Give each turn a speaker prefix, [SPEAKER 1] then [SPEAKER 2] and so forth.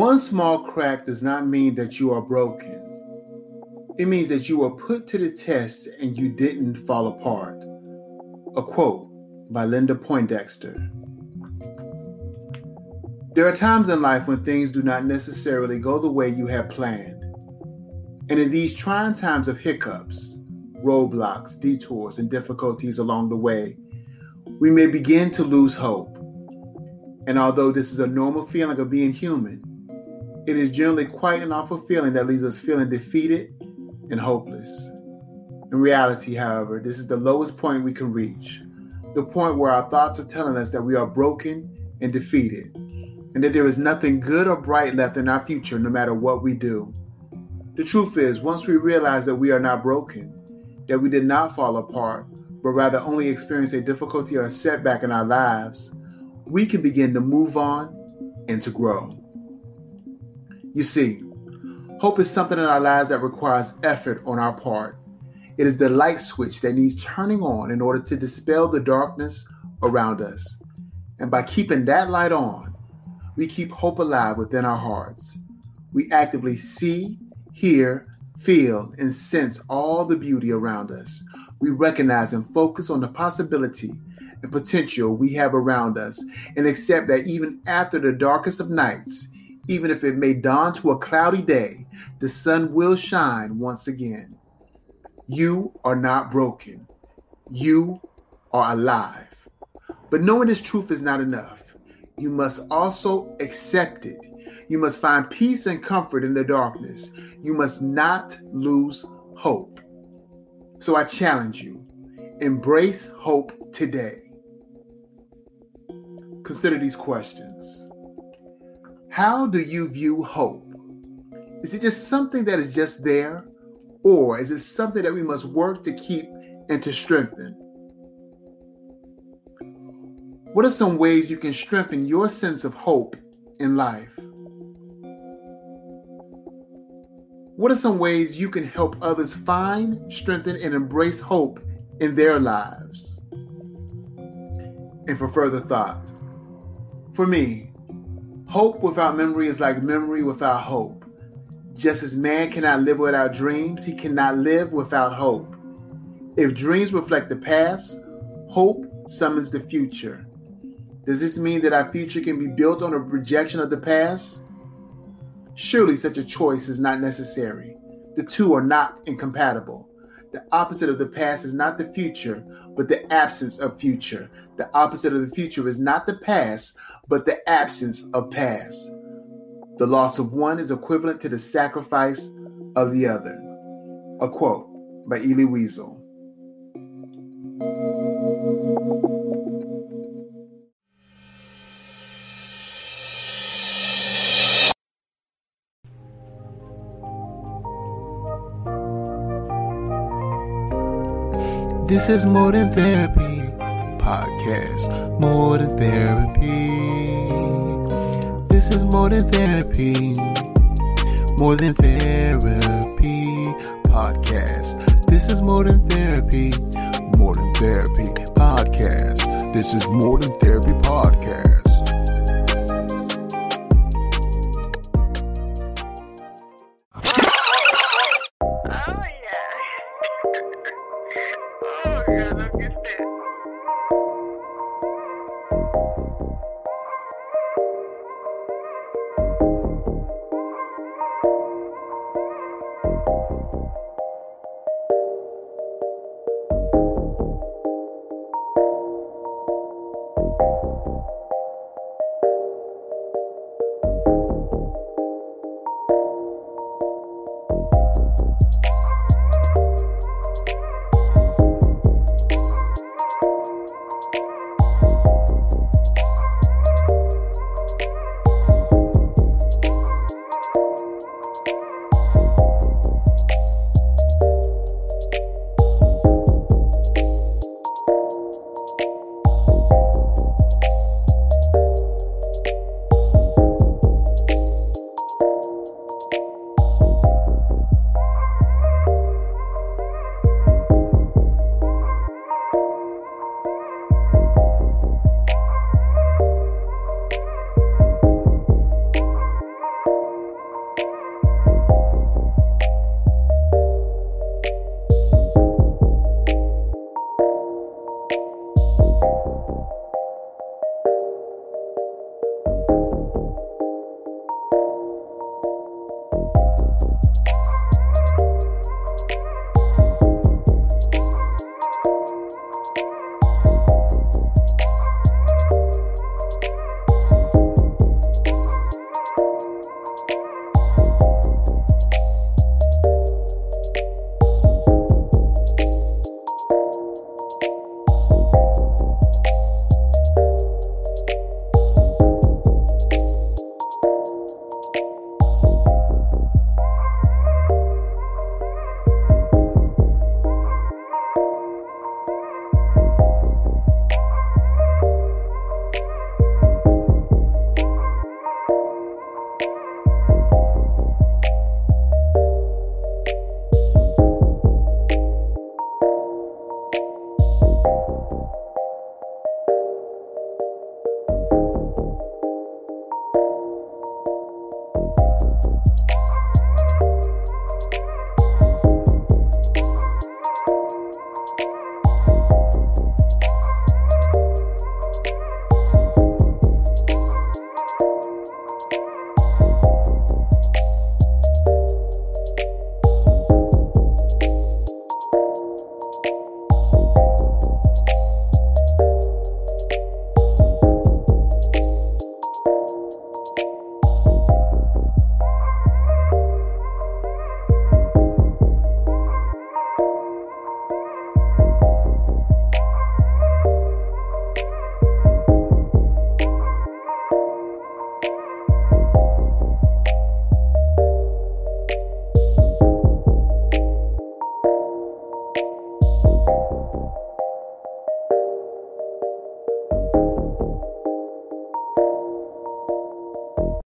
[SPEAKER 1] One small crack does not mean that you are broken. It means that you were put to the test and you didn't fall apart. A quote by Linda Poindexter. There are times in life when things do not necessarily go the way you have planned. And in these trying times of hiccups, roadblocks, detours, and difficulties along the way, we may begin to lose hope. And although this is a normal feeling of being human, it is generally quite an awful feeling that leaves us feeling defeated and hopeless. In reality, however, this is the lowest point we can reach the point where our thoughts are telling us that we are broken and defeated, and that there is nothing good or bright left in our future no matter what we do. The truth is, once we realize that we are not broken, that we did not fall apart, but rather only experience a difficulty or a setback in our lives, we can begin to move on and to grow. You see, hope is something in our lives that requires effort on our part. It is the light switch that needs turning on in order to dispel the darkness around us. And by keeping that light on, we keep hope alive within our hearts. We actively see, hear, feel, and sense all the beauty around us. We recognize and focus on the possibility and potential we have around us and accept that even after the darkest of nights, even if it may dawn to a cloudy day, the sun will shine once again. You are not broken. You are alive. But knowing this truth is not enough. You must also accept it you must find peace and comfort in the darkness. You must not lose hope. So I challenge you embrace hope today. Consider these questions How do you view hope? Is it just something that is just there? Or is it something that we must work to keep and to strengthen? What are some ways you can strengthen your sense of hope in life? What are some ways you can help others find, strengthen, and embrace hope in their lives? And for further thought, for me, hope without memory is like memory without hope. Just as man cannot live without dreams, he cannot live without hope. If dreams reflect the past, hope summons the future. Does this mean that our future can be built on a projection of the past? Surely such a choice is not necessary. The two are not incompatible. The opposite of the past is not the future, but the absence of future. The opposite of the future is not the past, but the absence of past. The loss of one is equivalent to the sacrifice of the other. A quote by Elie Wiesel. This is More Than Therapy podcast, More Than Therapy. This is More Than Therapy. More Than Therapy podcast. This is More Than Therapy. More Than Therapy podcast. This is More Than Therapy podcast. Oh, yeah. oh, God,